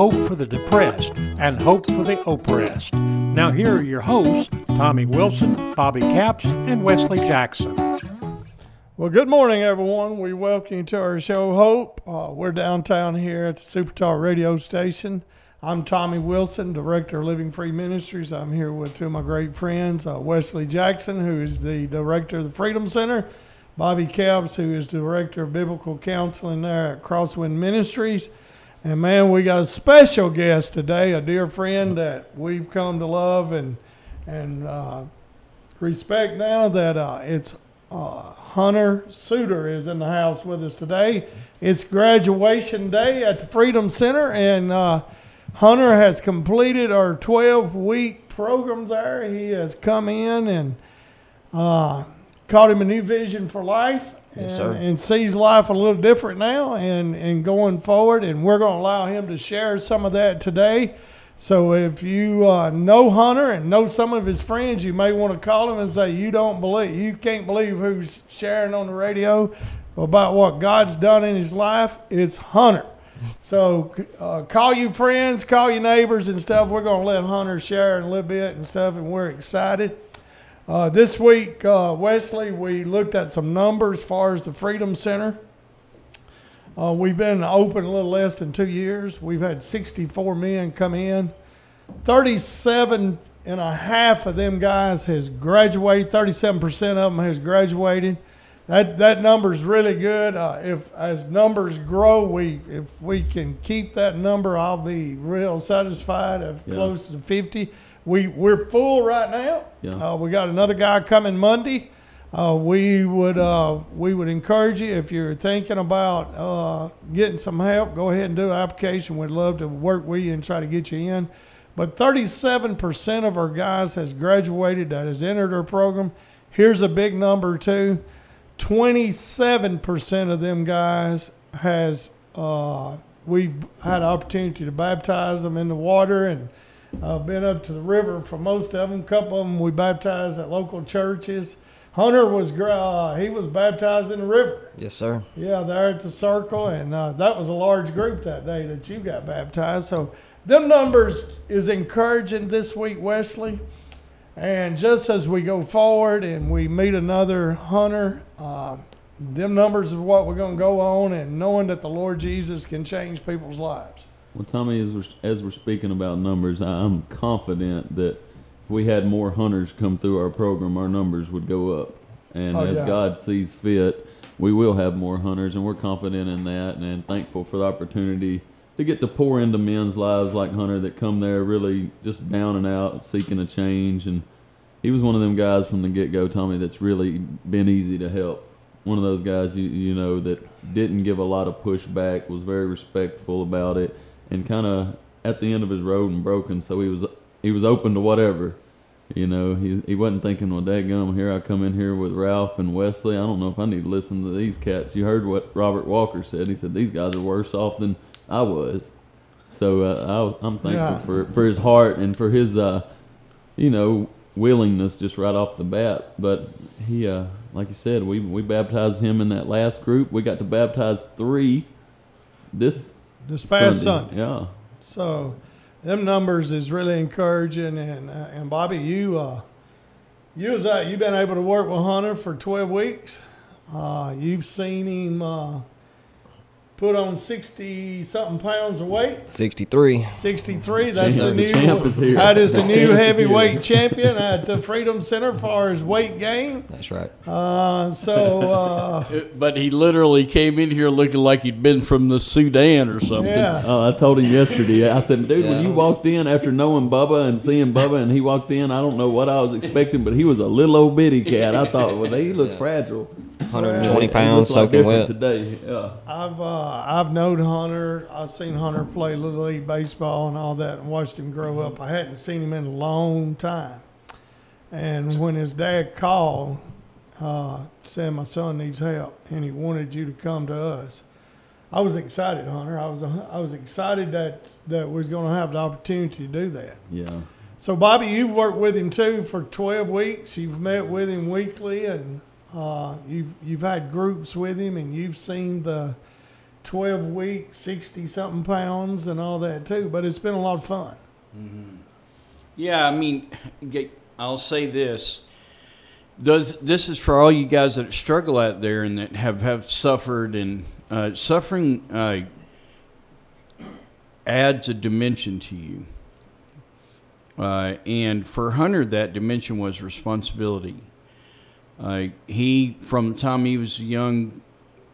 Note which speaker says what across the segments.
Speaker 1: hope for the depressed, and hope for the oppressed. Now, here are your hosts, Tommy Wilson, Bobby Capps, and Wesley Jackson.
Speaker 2: Well, good morning, everyone. We welcome you to our show, Hope. Uh, we're downtown here at the Super Talk radio station. I'm Tommy Wilson, Director of Living Free Ministries. I'm here with two of my great friends, uh, Wesley Jackson, who is the Director of the Freedom Center, Bobby Capps, who is Director of Biblical Counseling there at Crosswind Ministries. And man, we got a special guest today, a dear friend that we've come to love and and uh, respect now that uh, it's uh, Hunter Suitor is in the house with us today. It's graduation day at the Freedom Center, and uh, Hunter has completed our 12 week program there. He has come in and uh, caught him a new vision for life.
Speaker 3: Yes,
Speaker 2: and, and sees life a little different now and, and going forward. And we're going to allow him to share some of that today. So if you uh, know Hunter and know some of his friends, you may want to call him and say, You don't believe, you can't believe who's sharing on the radio about what God's done in his life. It's Hunter. So uh, call your friends, call your neighbors and stuff. We're going to let Hunter share in a little bit and stuff, and we're excited. Uh, this week, uh, Wesley, we looked at some numbers as far as the Freedom Center. Uh, we've been open a little less than two years. We've had 64 men come in. 37 and a half of them guys has graduated. 37% of them has graduated. That that number is really good. Uh, if as numbers grow, we if we can keep that number, I'll be real satisfied. Of
Speaker 3: Yeah.
Speaker 2: close to 50. We we're full right now.
Speaker 3: Yeah.
Speaker 2: Uh, we got another guy coming Monday. Uh, we would uh, we would encourage you if you're thinking about uh, getting some help, go ahead and do an application. We'd love to work with you and try to get you in. But 37% of our guys has graduated that has entered our program. Here's a big number too. 27% of them guys has uh, we've had opportunity to baptize them in the water and uh, been up to the river for most of them. A couple of them we baptized at local churches. Hunter was uh, he was baptized in the river.
Speaker 3: Yes, sir.
Speaker 2: Yeah, there at the circle, and uh, that was a large group that day that you got baptized. So them numbers is encouraging this week, Wesley. And just as we go forward and we meet another hunter, uh, them numbers is what we're going to go on, and knowing that the Lord Jesus can change people's lives.
Speaker 4: Well, Tommy, as we're, as we're speaking about numbers, I'm confident that if we had more hunters come through our program, our numbers would go up. And
Speaker 2: Oh,
Speaker 4: as
Speaker 2: yeah.
Speaker 4: God sees fit, we will have more hunters, and we're confident in that and thankful for the opportunity to get to pour into men's lives like Hunter that come there really just down and out, seeking a change. And he was one of them guys from the get go, Tommy, that's really been easy to help. One of those guys you you know that didn't give a lot of pushback, was very respectful about it, and kind of at the end of his road and broken. So he was he was open to whatever. You know, he he wasn't thinking, well, dadgum, here I come in here with Ralph and Wesley. I don't know if I need to listen to these cats. You heard what Robert Walker said. He said these guys are worse off than I was. So uh, I was, I'm thankful
Speaker 2: Yeah.
Speaker 4: for for his heart and for his uh, you know, willingness just right off the bat. But he, uh, like you said, we we baptized him in that last group. We got to baptize three this
Speaker 2: This past Sunday.
Speaker 4: Yeah,
Speaker 2: So, them numbers is really encouraging. And uh, and Bobby, you uh, you was uh, you've been able to work with Hunter for twelve weeks. Uh, you've seen him uh, put on 60 something pounds of weight.
Speaker 3: 63.
Speaker 2: 63. That's
Speaker 4: Champ-
Speaker 2: the new.
Speaker 4: champ is here.
Speaker 2: That is the
Speaker 4: Champ
Speaker 2: new heavyweight champion at the Freedom Center for his weight gain.
Speaker 3: That's right.
Speaker 2: Uh, so uh,
Speaker 5: But he literally came in here looking like he'd been from the Sudan or something.
Speaker 2: yeah,
Speaker 4: Oh, I told him yesterday. I said, dude, when you walked in after knowing Bubba and seeing Bubba, and he walked in, I don't know what I was expecting, but he was a little old bitty cat. I thought, well, he looks fragile.
Speaker 3: 120
Speaker 4: He
Speaker 3: pounds,
Speaker 4: looks
Speaker 3: soaking
Speaker 4: different
Speaker 3: wet.
Speaker 4: today. Yeah.
Speaker 2: I've uh, I've known Hunter. I've seen Hunter play little league baseball and all that, and watched him grow up. I hadn't seen him in a long time. And when his dad called, uh, saying my son needs help, and he wanted you to come to us, I was excited, Hunter. I was I was excited that that we was going to have the opportunity to do that.
Speaker 4: Yeah.
Speaker 2: So, Bobby, you've worked with him too for 12 weeks. You've met with him weekly, and uh, you've you've had groups with him, and you've seen the 12 week, 60 something pounds, and all that too. But it's been a lot of fun.
Speaker 5: Yeah, I mean, I'll say this. Does this is for all you guys that struggle out there and that have have suffered and uh, suffering uh, adds a dimension to you. Uh, and for Hunter, that dimension was responsibility. Uh, he, from the time he was a young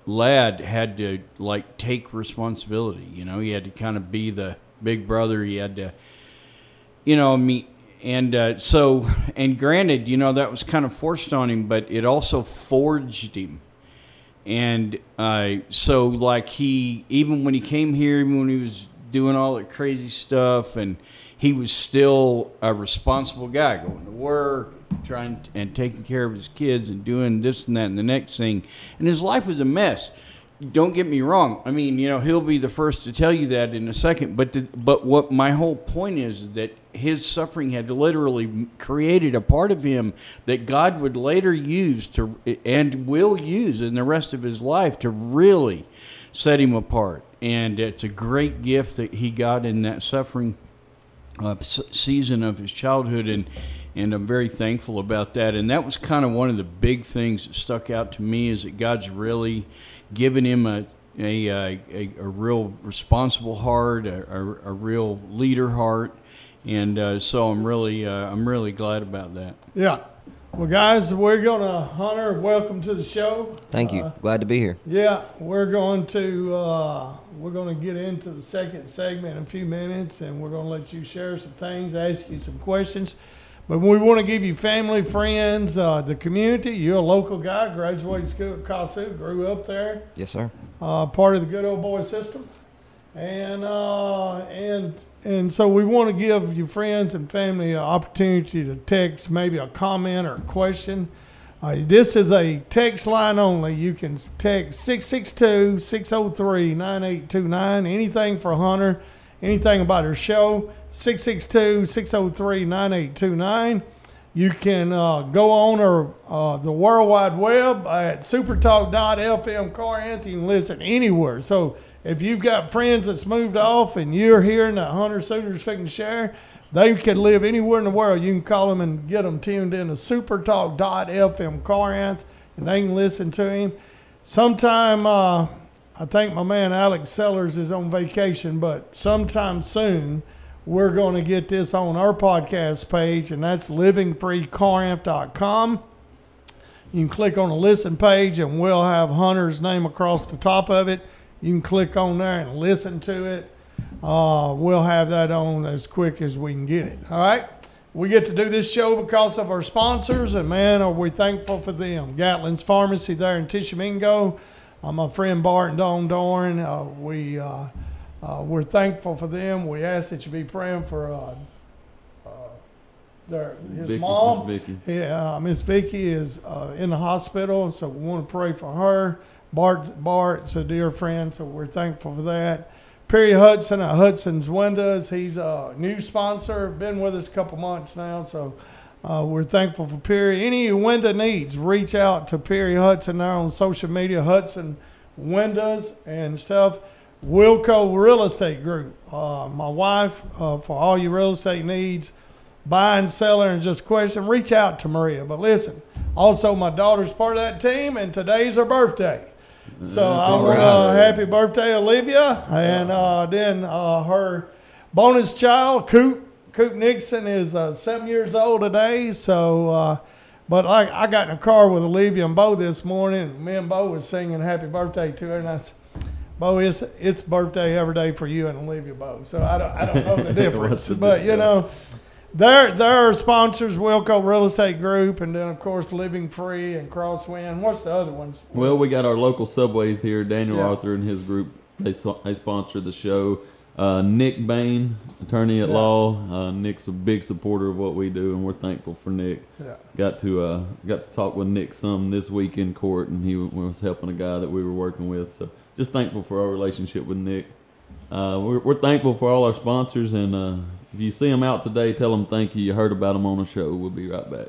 Speaker 5: lad, had to like take responsibility. You know, he had to kind of be the big brother. He had to you know, I mean, and uh, so, and granted, you know, that was kind of forced on him, but it also forged him. And uh, so, like, he, even when he came here, even when he was doing all that crazy stuff, and he was still a responsible guy going to work, trying and taking care of his kids and doing this and that and the next thing. And his life was a mess don't get me wrong. I mean, you know, he'll be the first to tell you that in a second. But the, but what my whole point is that his suffering had literally created a part of him that God would later use to and will use in the rest of his life to really set him apart. And it's a great gift that he got in that suffering uh, season of his childhood, and and I'm very thankful about that. And that was kind of one of the big things that stuck out to me is that God's really given him a a, a, a, a real responsible heart, a, a, a real leader heart, and uh, so I'm really uh, I'm really glad about that.
Speaker 2: Yeah. Well, guys, we're gonna Hunter. Welcome to the show.
Speaker 3: Thank you.
Speaker 2: Uh,
Speaker 3: Glad to be here.
Speaker 2: Yeah, we're going to uh, we're going to get into the second segment in a few minutes, and we're going to let you share some things, ask you some questions. But we want to give you family, friends, uh, the community. You're a local guy, graduated school at Kossuth, grew up there,
Speaker 3: Yes, sir.
Speaker 2: uh, part of the good old boy system, and uh, and and so we want to give your friends and family an opportunity to text maybe a comment or a question. Uh, this is a text line only. You can text 662 603 9829. Anything for Hunter, anything about her show, 662 603 9829. You can uh, go on or uh, the World Wide Web at supertalk.fm Corinth. You can listen anywhere. So if you've got friends that's moved off and you're hearing that Hunter Suitor's fixing to share, they can live anywhere in the world. You can call them and get them tuned in to supertalk.fm Corinth and they can listen to him. Sometime, uh, I think my man Alex Sellers is on vacation, but sometime soon, we're going to get this on our podcast page, and that's livingfreecorinth.com. You can click on the listen page, and we'll have Hunter's name across the top of it. You can click on there and listen to it. Uh, we'll have that on as quick as we can get it. All right. We get to do this show because of our sponsors, and man, are we thankful for them. Gatlin's Pharmacy there in Tishomingo. Uh, my friend Bart and Dawn Dorn. Uh, we uh, we're thankful for them. We ask that you be praying for uh, uh, their his
Speaker 4: Vicky,
Speaker 2: mom.
Speaker 4: Miss Vicky.
Speaker 2: Yeah, uh, Miss Vicky is uh, in the hospital, so we want to pray for her. Bart, Bart's a dear friend, so we're thankful for that. Perry Hudson at Hudson's Windows, he's a new sponsor, been with us a couple months now, so uh, we're thankful for Perry. Any window needs, reach out to Perry Hudson there on social media, Hudson Windows and stuff. Wilco Real Estate Group, uh, my wife, uh, for all your real estate needs buying, selling, and just question, reach out to Maria. But listen, also my daughter's part of that team, and today's her birthday. So I want uh, happy birthday, Olivia, and uh, then uh, her bonus child, Coop. Coop Nixon is uh, seven years old today. So, uh, but like I got in a car with Olivia and Bo this morning. And me and Bo was singing happy birthday to her, and I said, Bo, it's it's birthday every day for you and Olivia Bo. So I don't I don't know the difference,
Speaker 4: the
Speaker 2: but you know. They're, they're sponsors, Wilco Real Estate Group, and then, of course, Living Free and Crosswind. What's the other ones?
Speaker 4: Well, we got our local subways here. Daniel
Speaker 2: Yeah.
Speaker 4: Arthur and his group they they sponsor the show. Uh, Nick Bain, attorney at
Speaker 2: Yeah.
Speaker 4: law. Uh, Nick's a big supporter of what we do, and we're thankful for Nick.
Speaker 2: Yeah.
Speaker 4: Got to uh, got to talk with Nick some this week in court, and he was helping a guy that we were working with. So just thankful for our relationship with Nick. Uh, we're, we're thankful for all our sponsors, and uh, if you see them out today, tell them thank you. You heard about them on the show. We'll be right back.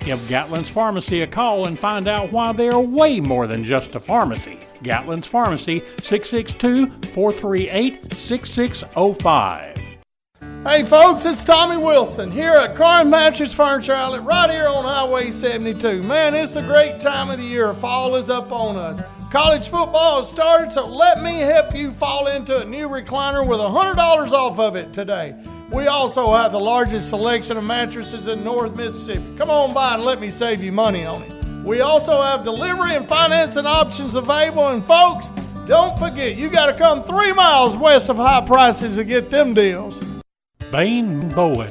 Speaker 1: Give Gatlin's Pharmacy a call and find out why they are way more than just a pharmacy. Gatlin's Pharmacy, 662 438 6605.
Speaker 2: Hey folks, it's Tommy Wilson here at Corinth Mattress Furniture Outlet right here on Highway 72. Man, it's a great time of the year. Fall is up on us. College football has started, so let me help you fall into a new recliner with $100 off of it today. We also have the largest selection of mattresses in North Mississippi. Come on by and let me save you money on it. We also have delivery and financing options available, and folks, don't forget, you got to come three miles west of high prices to get them deals.
Speaker 1: Bain Bowen,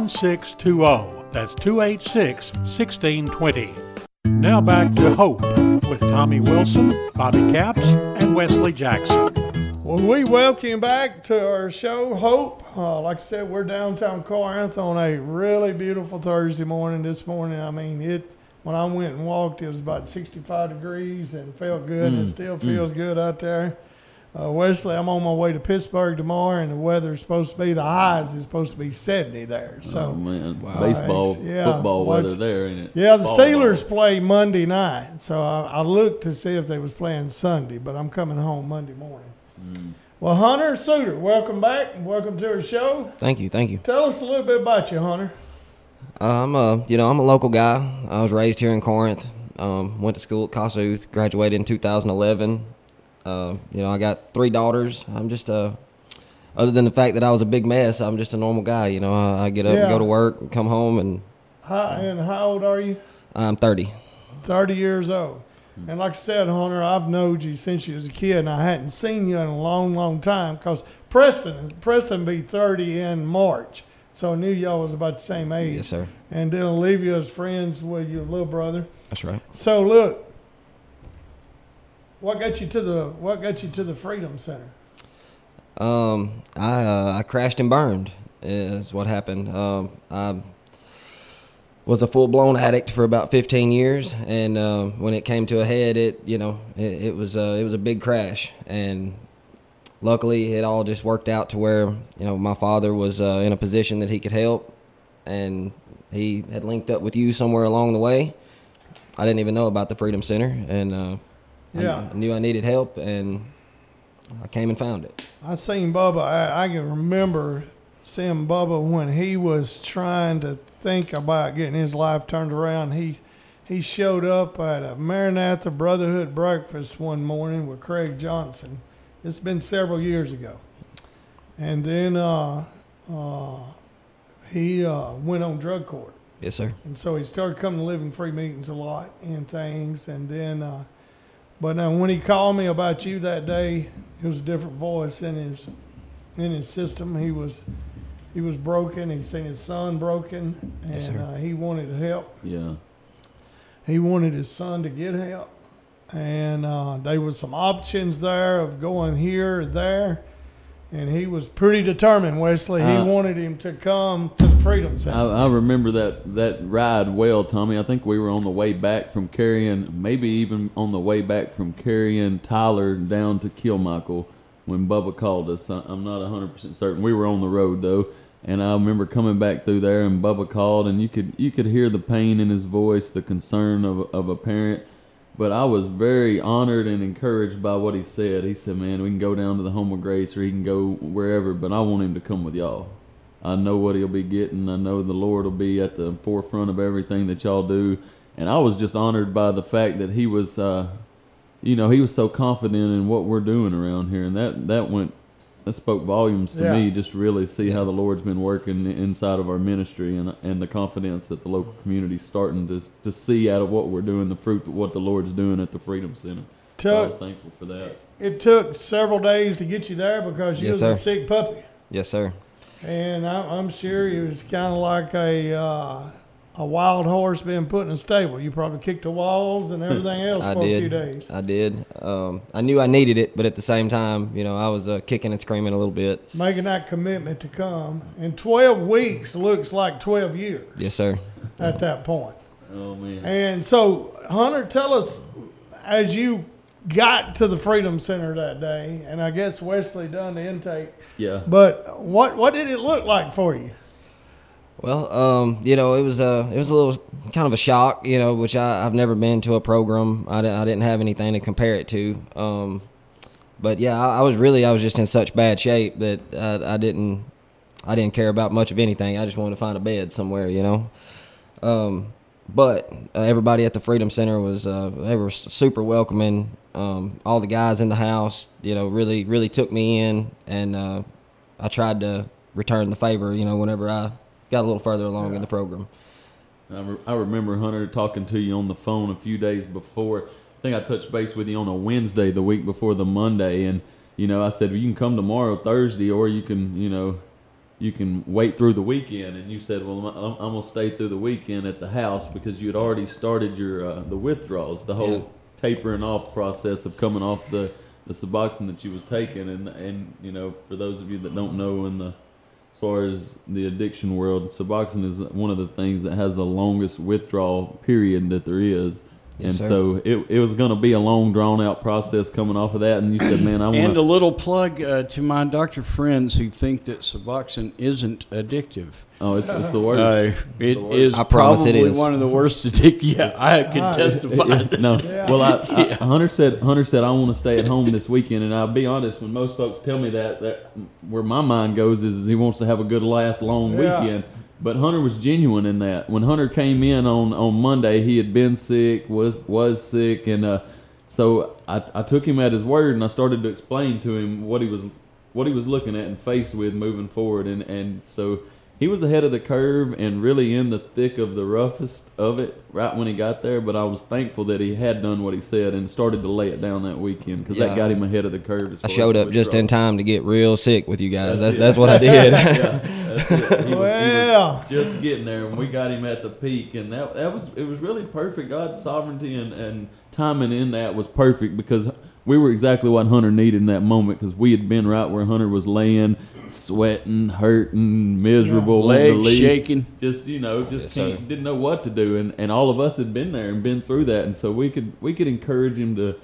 Speaker 1: 1620. That's 286 1620. Now back to Hope with Tommy Wilson, Bobby Capps, and Wesley Jackson.
Speaker 2: Well, we welcome you back to our show, Hope. Uh, like I said, we're downtown Corinth on a really beautiful Thursday morning. This morning, I mean, it. When I went and walked, it was about 65 degrees and felt good. and it still feels good out there. Uh, Wesley, I'm on my way to Pittsburgh tomorrow, and the weather's supposed to be the highs is supposed to be 70 there. So,
Speaker 4: oh man, baseball,
Speaker 2: Yeah.
Speaker 4: football
Speaker 2: Well,
Speaker 4: weather there, ain't it?
Speaker 2: yeah, the
Speaker 4: Fall
Speaker 2: Steelers
Speaker 4: ball.
Speaker 2: play Monday night, so I, I looked to see if they was playing Sunday, but I'm coming home Monday morning. Well, Hunter Suitor, welcome back and welcome to our show.
Speaker 6: Thank you, thank you.
Speaker 2: Tell us a little bit about you, Hunter.
Speaker 6: Uh, I'm a, you know, I'm a local guy. I was raised here in Corinth. Um, went to school at Kossuth. Graduated in 2011. Uh, you know, I got three daughters. I'm just uh, other than the fact that I was a big mess, I'm just a normal guy. You know, I, I get up,
Speaker 2: Yeah.
Speaker 6: and go to work, and come home, and
Speaker 2: How, and how old are you?
Speaker 6: I'm 30.
Speaker 2: 30 years old. And like I said, Hunter, I've known you since you was a kid, and I hadn't seen you in a long, long time. Cause Preston, Preston be thirty in March, so I knew y'all was about the same age.
Speaker 6: Yes, sir.
Speaker 2: And then Olivia was friends with your little brother.
Speaker 6: That's right.
Speaker 2: So look, what got you to the what got you to the Freedom Center?
Speaker 6: Um, I uh, I crashed and burned. Is what happened. Um, I was a full blown addict for about 15 years, and uh, when it came to a head, it you know it, it was uh, it was a big crash, and luckily it all just worked out to where you know my father was uh, in a position that he could help, and he had linked up with you somewhere along the way. I didn't even know about the Freedom Center, and uh,
Speaker 2: Yeah.
Speaker 6: I knew I needed help, and I came and found it.
Speaker 2: I seen Bubba. I, I can remember seeing Bubba when he was trying to think about getting his life turned around. He he showed up at a Maranatha Brotherhood breakfast one morning with Craig Johnson. It's been several years ago, and then uh, uh, he uh, went on drug court.
Speaker 6: Yes, sir.
Speaker 2: And so he started coming to living free meetings a lot and things. And then, uh, but now when he called me about you that day, it was a different voice in his in his system. He was he was broken. He'd seen his son broken, and
Speaker 6: Yes,
Speaker 2: uh, he wanted help.
Speaker 4: Yeah.
Speaker 2: He wanted his son to get help, and uh, there was some options there of going here or there. And he was pretty determined, Wesley. He
Speaker 4: Uh,
Speaker 2: wanted him to come to the Freedom Center.
Speaker 4: I, I remember that that ride well, Tommy. I think we were on the way back from carrying, maybe even on the way back from carrying Tyler down to Kilmichael when Bubba called us. I, I'm not 100% certain. We were on the road though, and I remember coming back through there and Bubba called, and you could you could hear the pain in his voice, the concern of of a parent. But I was very honored and encouraged by what he said. He said, "Man, we can go down to the Home of Grace, or he can go wherever, but I want him to come with y'all." I know what he'll be getting. I know the Lord will be at the forefront of everything that y'all do. And I was just honored by the fact that he was, uh, you know, he was so confident in what we're doing around here, and that that went, that spoke volumes to
Speaker 2: Yeah.
Speaker 4: me. Just to really see how the Lord's been working inside of our ministry, and and the confidence that the local community's starting to to see out of what we're doing, the fruit of what the Lord's doing at the Freedom Center. So I was thankful for that.
Speaker 2: it took several days to get you there because you
Speaker 6: Yes,
Speaker 2: was a sick puppy,
Speaker 6: Yes, sir.
Speaker 2: and I'm, I'm sure it was kind of like a uh, a wild horse being put in a stable. You probably kicked the walls and everything else
Speaker 6: I
Speaker 2: for a few
Speaker 6: did.
Speaker 2: days.
Speaker 6: I did. Um, I knew I needed it, but at the same time, you know, I was uh, kicking and screaming a little bit.
Speaker 2: Making that commitment to come, and 12 weeks looks like 12 years
Speaker 6: Yes, sir.
Speaker 2: at that point.
Speaker 4: Oh man.
Speaker 2: And so, Hunter, tell us as you got to the Freedom Center that day, and I guess Wesley done the intake.
Speaker 4: Yeah.
Speaker 2: But what what did it look like for you?
Speaker 6: Well, um, you know, it was uh, it was a little kind of a shock, you know, which I, I've never been to a program. I, I didn't have anything to compare it to. Um, but yeah, I, I was really I was just in such bad shape that I, I didn't I didn't care about much of anything. I just wanted to find a bed somewhere, you know. Um, but uh, everybody at the Freedom Center was uh, they were super welcoming. Um, all the guys in the house, you know, really really took me in, and uh, I tried to return the favor, you know, whenever I got a little further along in the program.
Speaker 4: I, re- I remember Hunter talking to you on the phone a few days before. I think I touched base with you on a Wednesday, the week before the Monday, and you know I said well, you can come tomorrow, Thursday, or you can you know you can wait through the weekend. And you said, well, I'm, I'm gonna stay through the weekend at the house because you had already started your uh, the withdrawals, the whole
Speaker 6: Yeah.
Speaker 4: tapering off process of coming off the the Suboxone that you was taking, and and you know for those of you that don't know in the as far as the addiction world, Suboxone is one of the things that has the longest withdrawal period that there is.
Speaker 6: Yes,
Speaker 4: and
Speaker 6: sir.
Speaker 4: so it, it was going to be a long, drawn out process coming off of that. And you said, man, I want
Speaker 5: And a little plug uh, to my doctor friends who think that Suboxone isn't addictive.
Speaker 4: Oh, it's, it's the worst.
Speaker 5: Uh, it
Speaker 4: the worst.
Speaker 5: is
Speaker 6: I promise it
Speaker 5: probably
Speaker 6: is.
Speaker 5: one of the worst addictive. Yeah, I can
Speaker 2: Ah,
Speaker 5: testify.
Speaker 4: Yeah, no.
Speaker 2: Yeah.
Speaker 4: Well, I, I, Hunter said Hunter said I want to stay at home this weekend, and I'll be honest. When most folks tell me that, that where my mind goes is, is he wants to have a good last long
Speaker 2: Yeah.
Speaker 4: weekend. But Hunter was genuine in that. When Hunter came in on, on Monday, he had been sick, was was sick, and uh, so I, I took him at his word, and I started to explain to him what he was what he was looking at and faced with moving forward, and and so he was ahead of the curve and really in the thick of the roughest of it right when he got there. But I was thankful that he had done what he said and started to lay it down that weekend because
Speaker 6: Yeah.
Speaker 4: that got him ahead of the curve. As
Speaker 6: I showed up just in time to get real sick with you guys. That's
Speaker 4: it.
Speaker 6: that's what I did.
Speaker 4: yeah, that's it. He was, he was
Speaker 2: Well.
Speaker 4: just getting there, and we got him at the peak, and that that was it was really perfect. God's sovereignty and and timing in that was perfect because we were exactly what Hunter needed in that moment because we had been right where Hunter was laying, sweating, hurting, miserable, wanting to
Speaker 5: Legs shaking.
Speaker 4: Just you know, just
Speaker 6: Yes,
Speaker 4: can't, didn't know what to do, and and all of us had been there and been through that, and so we could we could encourage him to.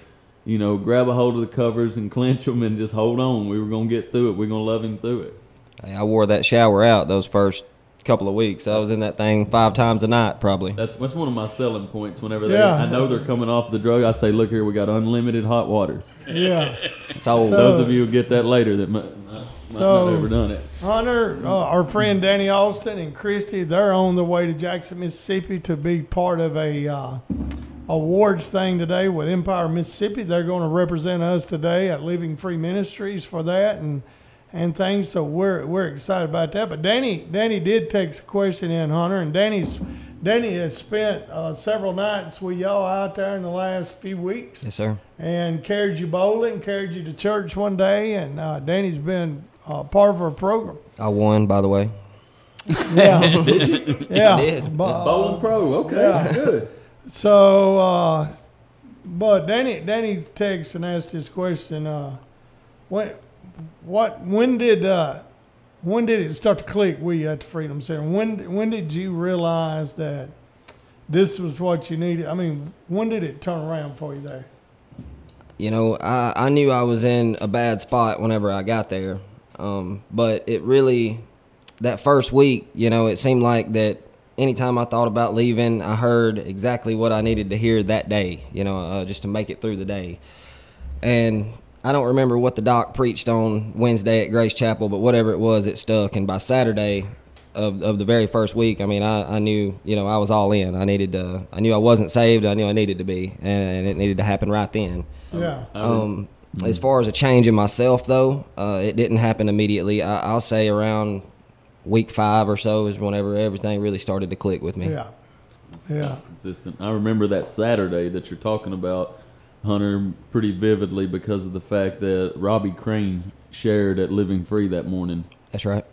Speaker 4: You know, grab a hold of the covers and clench them and just hold on. We were gonna get through it. We're gonna love him through it.
Speaker 6: Hey, I wore that shower out those first couple of weeks. I was in that thing five times a night probably.
Speaker 4: That's that's one of my selling points. Whenever they,
Speaker 2: Yeah.
Speaker 4: I know they're coming off the drug, I say, "Look here, we got unlimited hot water."
Speaker 2: Yeah.
Speaker 6: So,
Speaker 4: Those of you who get that later that might, might
Speaker 2: So-
Speaker 4: not have ever done it.
Speaker 2: Hunter, uh, our friend Danny Austin and Christy, they're on their way to Jackson, Mississippi to be part of a uh, awards thing today with Empire Mississippi. They're going to represent us today at Living Free Ministries for that and and things. So we're we're excited about that. But Danny Danny did take a question in, Hunter, and Danny's Danny has spent uh, several nights with y'all out there in the last few weeks
Speaker 6: yes, sir.
Speaker 2: and carried you bowling, carried you to church one day, and uh, Danny's been uh, part of our program.
Speaker 6: I won, by the way.
Speaker 2: Yeah, yeah.
Speaker 6: did.
Speaker 2: But,
Speaker 4: Bowling Pro, okay,
Speaker 2: yeah.
Speaker 4: good.
Speaker 2: so, uh, but Danny, Danny texted and asked this question: uh, When, what, when did, uh, when did it start to click you at the Freedom Center? When, when did you realize that this was what you needed? I mean, when did it turn around for you there?
Speaker 6: You know, I, I knew I was in a bad spot whenever I got there. Um, but it really, that first week, you know, it seemed like that anytime I thought about leaving, I heard exactly what I needed to hear that day, you know, uh, just to make it through the day. And I don't remember what the doc preached on Wednesday at Grace Chapel, but whatever it was, it stuck. And by Saturday of, of the very first week, I mean, I, I knew, you know, I was all in. I needed to, I knew I wasn't saved. I knew I needed to be, and, and it needed to happen right then.
Speaker 2: Yeah.
Speaker 6: Um, as far as a change in myself, though, uh, it didn't happen immediately. I, I'll say around week five or so is whenever everything really started to click with me.
Speaker 2: Yeah. Yeah.
Speaker 4: Consistent. I remember that Saturday that you're talking about, Hunter, pretty vividly because of the fact that Robbie Crane shared at Living Free that morning.
Speaker 6: That's right.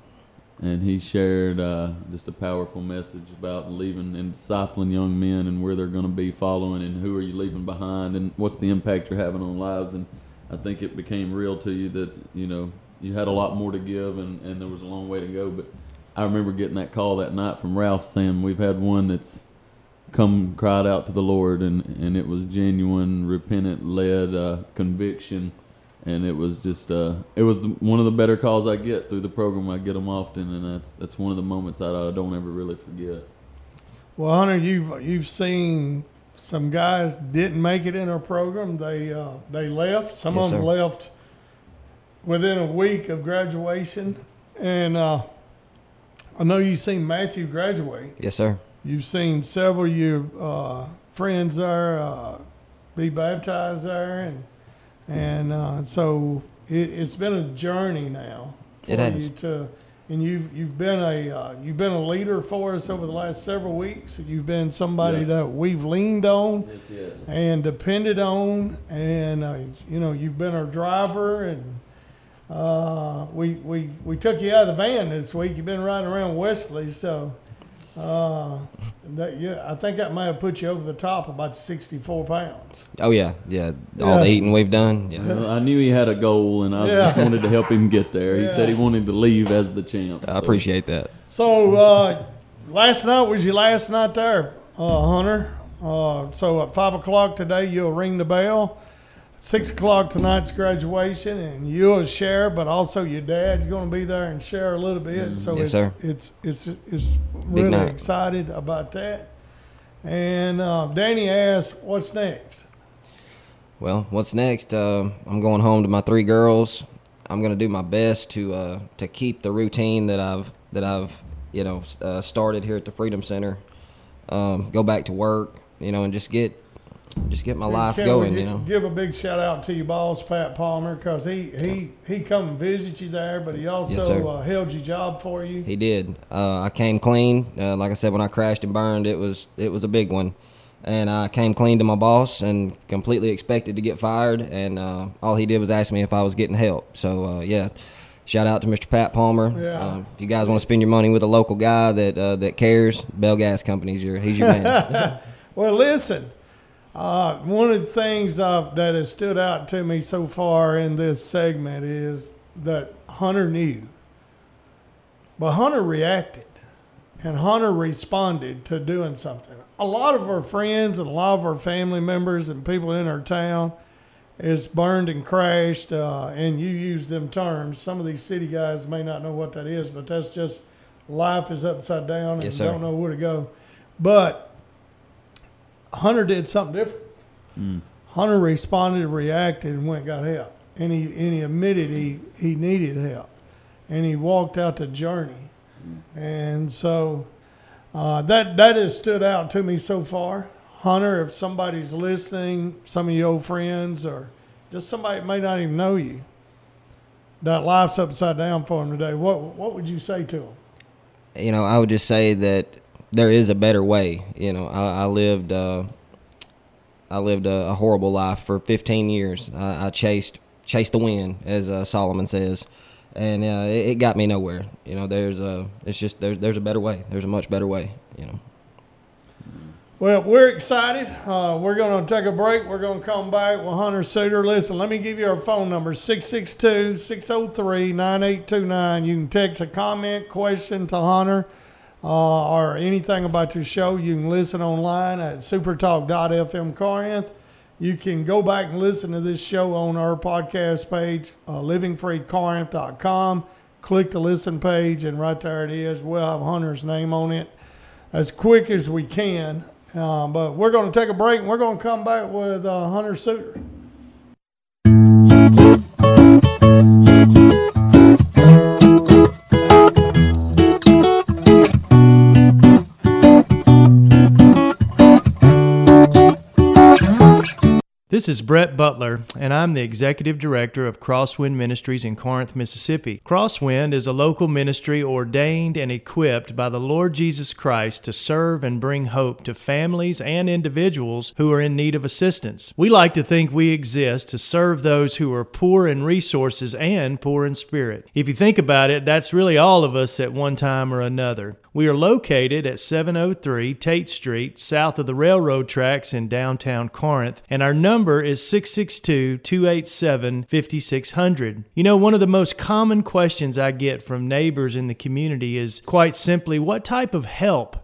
Speaker 4: and he shared uh, just a powerful message about leaving and discipling young men and where they're going to be following and who are you leaving behind and what's the impact you're having on lives and I think it became real to you that you know you had a lot more to give and, and there was a long way to go but I remember getting that call that night from Ralph saying we've had one that's come cried out to the Lord and, and it was genuine repentant led uh, conviction and it was just uh, it was one of the better calls I get through the program. I get them often, and that's that's one of the moments that I don't ever really forget.
Speaker 2: Well, Hunter, you've you've seen some guys didn't make it in our program. They uh, they left. Some
Speaker 6: Yes,
Speaker 2: of them
Speaker 6: sir.
Speaker 2: left within a week of graduation, and uh, I know you've seen Matthew graduate.
Speaker 6: Yes, sir.
Speaker 2: You've seen several of your uh, friends there uh, be baptized there, and and uh, so it, it's been a journey now for
Speaker 6: It has.
Speaker 2: you to. And you've you've been a uh, you've been a leader for us over the last several weeks. You've been somebody
Speaker 4: Yes.
Speaker 2: that we've leaned on
Speaker 4: That's it.
Speaker 2: and depended on, and uh, you know you've been our driver, and uh, we we we took you out of the van this week. You've been riding around Wesley, so uh, that, yeah, I think that may have put you over the top about sixty four pounds.
Speaker 6: Oh yeah, yeah. All the eating we've done. Yeah.
Speaker 4: Well, I knew he had a goal, and I
Speaker 2: Yeah.
Speaker 4: just wanted to help him get there. He
Speaker 2: Yeah.
Speaker 4: said he wanted to leave as the champ.
Speaker 6: I
Speaker 4: so-
Speaker 6: appreciate that.
Speaker 2: So uh, last night was your last night there, uh, Hunter. Uh, so at five o'clock today, you'll ring the bell. Six o'clock tonight's graduation, and you'll share, but also your dad's going to be there and share a little bit. So
Speaker 6: Yes,
Speaker 2: it's,
Speaker 6: sir.
Speaker 2: it's it's it's really
Speaker 6: night.
Speaker 2: excited about that. And uh, Danny asked, "What's next?"
Speaker 6: Well, what's next? Uh, I'm going home to my three girls. I'm gonna do my best to uh, to keep the routine that I've that I've you know uh, started here at the Freedom Center. Um, go back to work, you know, and just get just get my
Speaker 2: And
Speaker 6: life
Speaker 2: can
Speaker 6: going. You know.
Speaker 2: Give a big shout out to your boss, Pat Palmer, because he, he, he come and visit you there, but he also
Speaker 6: sir.
Speaker 2: uh, held your job for you.
Speaker 6: He did. Uh, I came clean. Uh, like I said, when I crashed and burned, it was it was a big one, and I came clean to my boss and completely expected to get fired. And uh, all he did was ask me if I was getting help. So uh, yeah, shout out to Mr. Pat Palmer.
Speaker 2: Yeah.
Speaker 6: Uh, if you guys want to spend your money with a local guy that uh, that cares, Bell Gas Company's your he's your man.
Speaker 2: Well, listen, uh, one of the things that has stood out to me so far in this segment is that Hunter knew, but Hunter reacted, and Hunter responded to doing something. A lot of our friends and a lot of our family members and people in our town is burned and crashed, uh, and you use them terms. Some of these city guys may not know what that is, but that's just life is upside down and
Speaker 6: Yes,
Speaker 2: don't know where to go. But Hunter did something different. Hunter responded, reacted, and went and got help. And he and he admitted he, he needed help. And he walked out the journey. And so uh, that that has stood out to me so far. Hunter, if somebody's listening, some of your old friends or just somebody that may not even know you, that life's upside down for them today, what what would you say to them?
Speaker 6: you know, I would just say that there is a better way. You know, I, I lived uh, I lived a, a horrible life for 15 years. I, I chased chased the wind, as uh, Solomon says, and uh, it, it got me nowhere. You know, there's a it's just there's there's a better way. There's a much better way. You know.
Speaker 2: Well, we're excited. Uh, we're going to take a break. We're going to come back with Hunter Suitor. Listen, let me give you our phone number 662 603 9829. You can text a comment, question to Hunter, uh, or anything about your show. You can listen online at supertalk.fm Corinth. You can go back and listen to this show on our podcast page, uh, livingfreecorinth.com. Click the listen page, and right there it is. We'll have Hunter's name on it as quick as we can. Uh, but we're going to take a break and we're going to come back with uh, Hunter Suitor.
Speaker 7: This is Brett Butler, and I'm the Executive Director of Crosswind Ministries in Corinth, Mississippi. Crosswind is a local ministry ordained and equipped by the Lord Jesus Christ to serve and bring hope to families and individuals who are in need of assistance. We like to think we exist to serve those who are poor in resources and poor in spirit. If you think about it, that's really all of us at one time or another. We are located at 703 Tate Street, south of the railroad tracks in downtown Corinth, and our number is 662 287 5600. You know, one of the most common questions I get from neighbors in the community is quite simply what type of help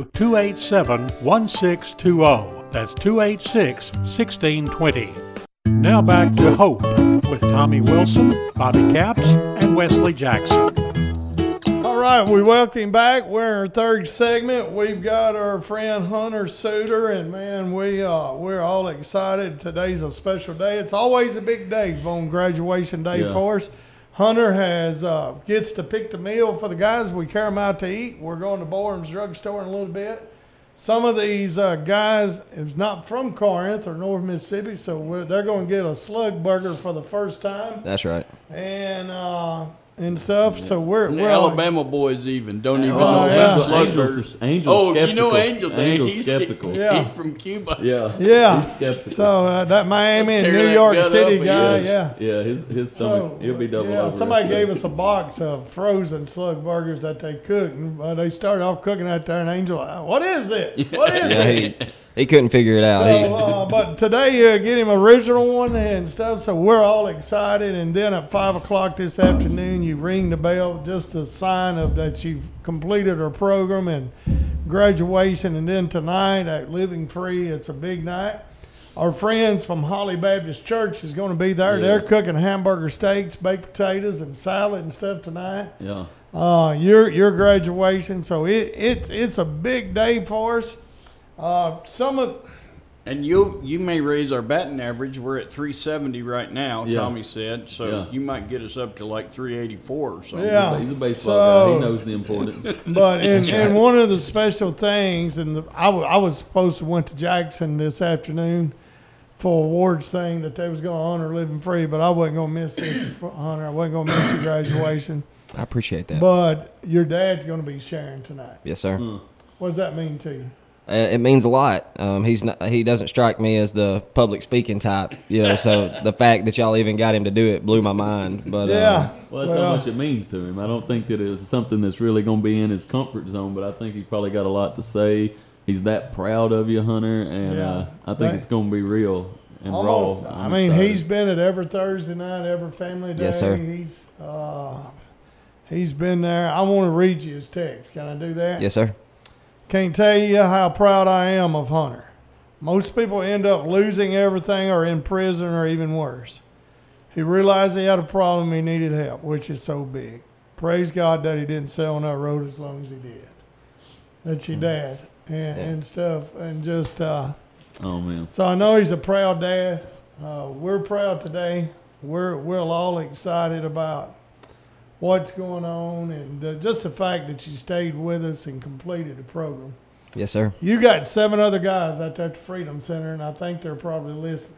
Speaker 1: 287 1620. That's 286 1620. Now back to Hope with Tommy Wilson, Bobby Capps, and Wesley Jackson.
Speaker 2: All right, we welcome back. We're in our third segment. We've got our friend Hunter Suitor, and man, we uh, we're all excited. Today's a special day. It's always a big day on graduation day
Speaker 4: Yeah.
Speaker 2: for us. Hunter has uh, gets to pick the meal for the guys. We carry them out to eat. We're going to Borroum's drugstore in a little bit. Some of these uh, guys is not from Corinth or North Mississippi, so we're, they're going to get a slug burger for the first time
Speaker 6: That's right.
Speaker 2: and uh, and stuff. So we're
Speaker 5: And
Speaker 2: we're all-
Speaker 5: Alabama boys even don't even
Speaker 2: Oh,
Speaker 5: know
Speaker 2: yeah.
Speaker 5: about
Speaker 4: Angel,
Speaker 5: slug
Speaker 4: Angel's. Angel's
Speaker 5: Oh,
Speaker 4: skeptical.
Speaker 5: you know Angel Dan.
Speaker 4: Angel's
Speaker 5: He's-
Speaker 4: skeptical.
Speaker 2: Yeah.
Speaker 5: He's from Cuba.
Speaker 4: Yeah.
Speaker 2: Yeah.
Speaker 4: He's skeptical.
Speaker 2: So uh, that Miami and New York City guy,
Speaker 4: Yes.
Speaker 2: yeah.
Speaker 4: Yeah, his his stomach,
Speaker 2: So
Speaker 4: he'll be double
Speaker 2: yeah,
Speaker 4: over.
Speaker 2: somebody gave us a box of frozen slug burgers that they cooked. And, uh, they started off cooking out there, and Angel, what is this? What is
Speaker 6: Yeah,
Speaker 2: it?
Speaker 6: He he couldn't figure it out.
Speaker 2: So, uh, but today, uh, get him original one and stuff. So we're all excited. And then at five o'clock this afternoon, you ring the bell, just a sign of that you've completed our program and graduation. And then tonight at Living Free, it's a big night. Our friends from Holly Baptist Church is going to be there. They're cooking hamburger steaks, baked potatoes, and salad and stuff tonight
Speaker 4: Yeah.
Speaker 2: uh, your your graduation. So it, it's it's a big day for us. Uh, some of
Speaker 5: And you you may raise our batting average. We're at 370 right now,
Speaker 4: Yeah.
Speaker 5: Tommy said. So
Speaker 4: Yeah.
Speaker 5: you might get us up to like 384 or something.
Speaker 2: Yeah.
Speaker 4: He's a baseball
Speaker 2: So-
Speaker 4: guy. He knows the importance.
Speaker 2: but and, and one of the special things, and the, I, I was supposed to went to Jackson this afternoon for awards thing that they was going to honor living free, but I wasn't going to miss this honor. I wasn't going to miss the graduation.
Speaker 6: I appreciate that.
Speaker 2: But your dad's going to be sharing tonight.
Speaker 6: yes, sir.
Speaker 2: What does that mean to you?
Speaker 6: Uh, it means a lot. Um, he's not, he doesn't strike me as the public speaking type, you know. so the fact that y'all even got him to do it blew my mind. But
Speaker 2: Yeah.
Speaker 6: uh,
Speaker 4: Well, that's how much it means to him. I don't think that it was something that's really going to be in his comfort zone, but I think he probably got a lot to say. He's that proud of you, Hunter, and
Speaker 2: Yeah.
Speaker 4: uh, I think
Speaker 2: They-
Speaker 4: it's going to be real and
Speaker 2: Almost,
Speaker 4: raw.
Speaker 2: I
Speaker 4: I'm
Speaker 2: mean,
Speaker 4: excited.
Speaker 2: he's been at every Thursday night, every family day.
Speaker 6: Yes, sir.
Speaker 2: He's uh, he's been there. I want to read you his text. Can I do that?
Speaker 6: yes, sir.
Speaker 2: Can't tell you how proud I am of Hunter. Most people end up losing everything or in prison or even worse. He realized he had a problem. He needed help, which is so big. Praise God that he didn't stay on that road as long as he did. That's your dad and, and stuff. And just, uh,
Speaker 4: Oh man,
Speaker 2: so I know he's a proud dad. Uh, we're proud today. We're, we're all excited about what's going on and uh, just the fact that you stayed with us and completed the program.
Speaker 6: Yes, sir.
Speaker 2: You got seven other guys out there at the Freedom Center, and I think they're probably listening.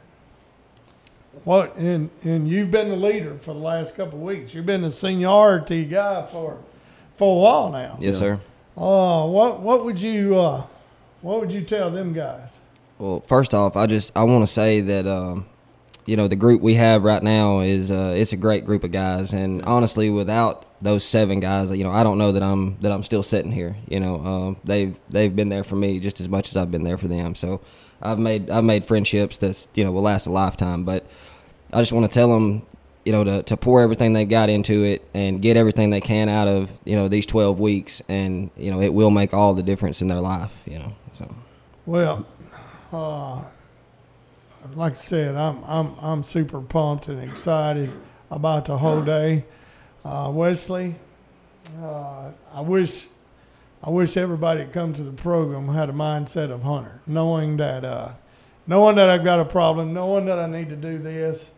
Speaker 2: What and and you've been the leader for the last couple of weeks. You've been the seniority guy for for a while now.
Speaker 6: Yes, sir.
Speaker 2: Uh, what what would you uh, what would you tell them guys?
Speaker 6: Well, first off, I just I want to say that um, you know the group we have right now is uh, it's a great group of guys, and honestly, without those seven guys, you know, I don't know that I'm that I'm still sitting here. You know, um, they've they've been there for me just as much as I've been there for them. So I've made I've made friendships that's you know will last a lifetime. But I just want to tell them, you know, to to pour everything they got into it and get everything they can out of you know these 12 weeks, and you know it will make all the difference in their life. You know, so.
Speaker 2: Well, uh, like I said, I'm I'm I'm super pumped and excited about the whole day. Uh, Wesley, uh, I wish I wish everybody that come to the program had a mindset of Hunter, knowing that uh, knowing that I've got a problem, knowing that I need to do this,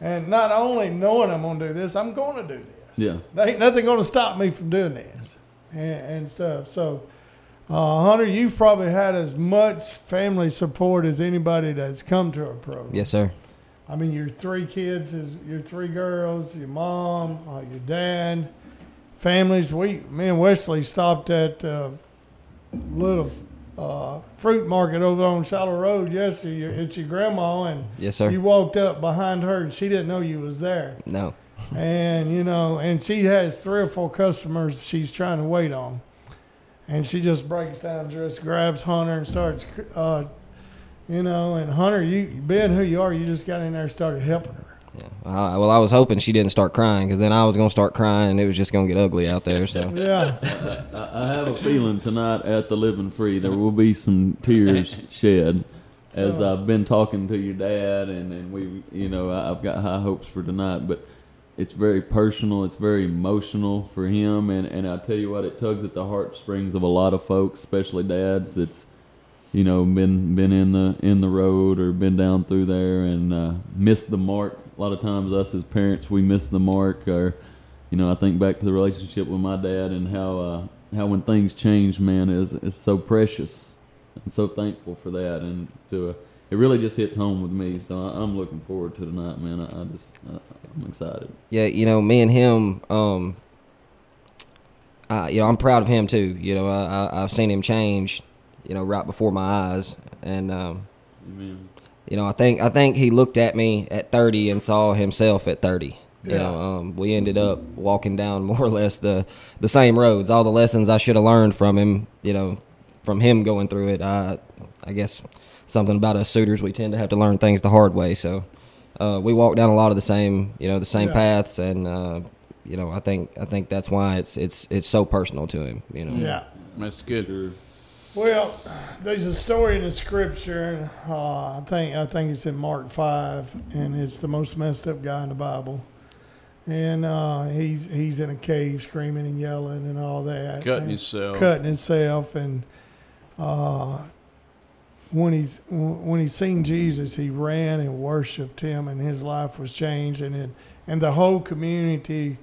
Speaker 2: and not only knowing I'm going to do this, I'm going to do this.
Speaker 4: yeah,
Speaker 2: There ain't nothing going to stop me from doing this and, and stuff. So, uh, Hunter, you've probably had as much family support as anybody that's come to our program.
Speaker 6: Yes, sir.
Speaker 2: I mean, your three kids, is your three girls, your mom, uh, your dad, families. We, me and Wesley stopped at uh, little uh, fruit market over on Shiloh Road yesterday. It's your grandma, and
Speaker 6: Yes, sir.
Speaker 2: you walked up behind her, and she didn't know you was there.
Speaker 6: No.
Speaker 2: And you know, and she has three or four customers she's trying to wait on, and she just breaks down, just grabs Hunter and starts, uh, you know, and Hunter, you being who you are, you just got in there and started helping her.
Speaker 6: Yeah. Uh, well, I was hoping she didn't start crying because then I was gonna start crying and it was just gonna get ugly out there. So
Speaker 2: Yeah,
Speaker 4: I, I have a feeling tonight at the Living Free there will be some tears shed. As
Speaker 2: So-
Speaker 4: I've been talking to your dad, and, and we, you know, I've got high hopes for tonight, but it's very personal, it's very emotional for him, and, and I tell you what, it tugs at the heartstrings of a lot of folks, especially dads that's, you know, been been in the in the road or been down through there and uh, missed the mark. A lot of times, us as parents, we miss the mark, or you know, I think back to the relationship with my dad and how uh, how when things change, man, is is so precious and so thankful for that, and to uh, it really just hits home with me. So I, I'm looking forward to tonight, man. I, I just I, I'm excited.
Speaker 6: yeah, you know, me and him, um, uh, you know, I'm proud of him too. You know, I, I, I've seen him change, you know, right before my eyes, and um,
Speaker 4: Amen.
Speaker 6: you know, I think I think he looked at me at 30 and saw himself at 30. You
Speaker 2: Yeah.
Speaker 6: know, um, we ended up walking down more or less the the same roads. All the lessons I should have learned from him, you know, from him going through it. I I guess something about us suitors, we tend to have to learn things the hard way. So uh, we walk down a lot of the same, you know, the same
Speaker 2: Yeah.
Speaker 6: paths, and uh, you know, I think I think that's why it's it's it's so personal to him. You know.
Speaker 2: yeah.
Speaker 5: That's good.
Speaker 4: Sure.
Speaker 2: Well, there's a story in the scripture. Uh, I think I think it's in Mark five, and it's the most messed up guy in the Bible. And uh, he's he's in a cave screaming and yelling and all that,
Speaker 5: Cutting himself.
Speaker 2: cutting himself. And uh, when he's when he seen Jesus, he ran and worshipped him, and his life was changed. And it, and the whole community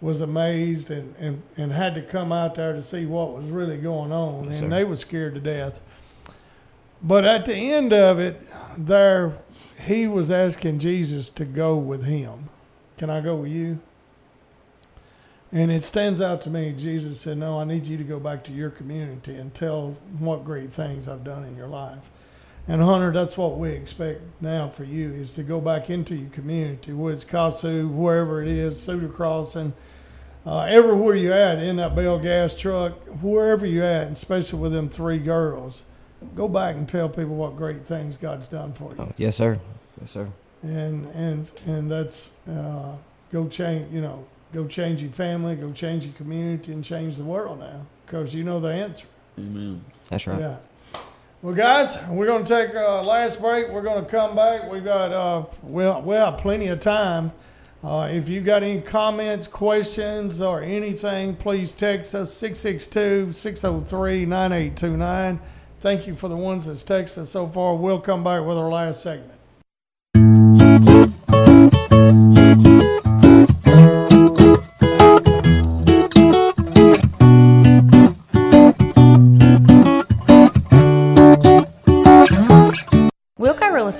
Speaker 2: was amazed and, and, and had to come out there to see what was really going on.
Speaker 6: Yes,
Speaker 2: and
Speaker 6: sir.
Speaker 2: they were scared to death. But at the end of it, there he was asking Jesus to go with him. Can I go with you? And it stands out to me. Jesus said, No, I need you to go back to your community and tell what great things I've done in your life. And Hunter, that's what we expect now for you is to go back into your community, whether it's Kossuth, wherever it is, Suitor Crossing, uh, everywhere you're at in that Bell gas truck, wherever you're at, and especially with them three girls, go back and tell people what great things God's done for you
Speaker 6: Oh, yes, sir. Yes, sir.
Speaker 2: and and and that's uh, go change you know go change your family go change your community and change the world now because you know the answer.
Speaker 4: Amen.
Speaker 6: That's right.
Speaker 2: yeah. Well guys we're going to take a last break. We're going to come back. We've got uh, well we have plenty of time. Uh, if you've got any comments questions or anything please text us 662-603-9829 thank you for the ones that's texted us so far. We'll come back with our last segment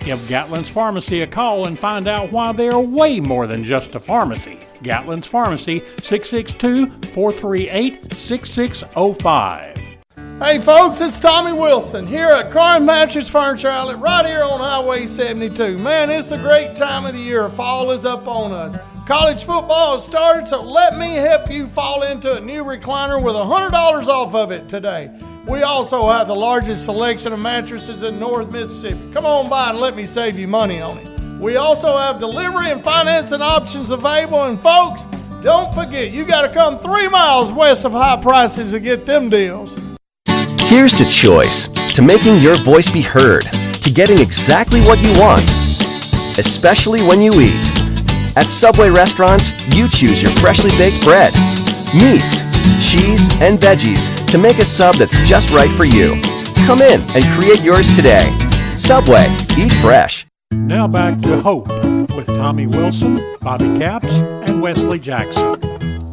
Speaker 1: Give Gatlin's Pharmacy a call and find out why they are way more than just a pharmacy. Gatlin's Pharmacy, 662 438 6605.
Speaker 2: Hey folks, it's Tommy Wilson here at Corinth Mattress Furniture Outlet right here on Highway 72. Man, it's a great time of the year. Fall is up on us. College football has started, so let me help you fall into a new recliner with $100 off of it today. We also have the largest selection of mattresses in North Mississippi. Come on by and let me save you money on it. We also have delivery and financing options available, and folks, don't forget, you got to come three miles west of high prices to get them deals.
Speaker 8: Here's to choice, to making your voice be heard, to getting exactly what you want, especially when you eat. At Subway restaurants, you choose your freshly baked bread, meats, cheese, and veggies to make a sub that's just right for you. Come in and create yours today. Subway, eat fresh.
Speaker 1: Now back to Hope with Tommy Wilson, Bobby Capps, and Wesley Jackson.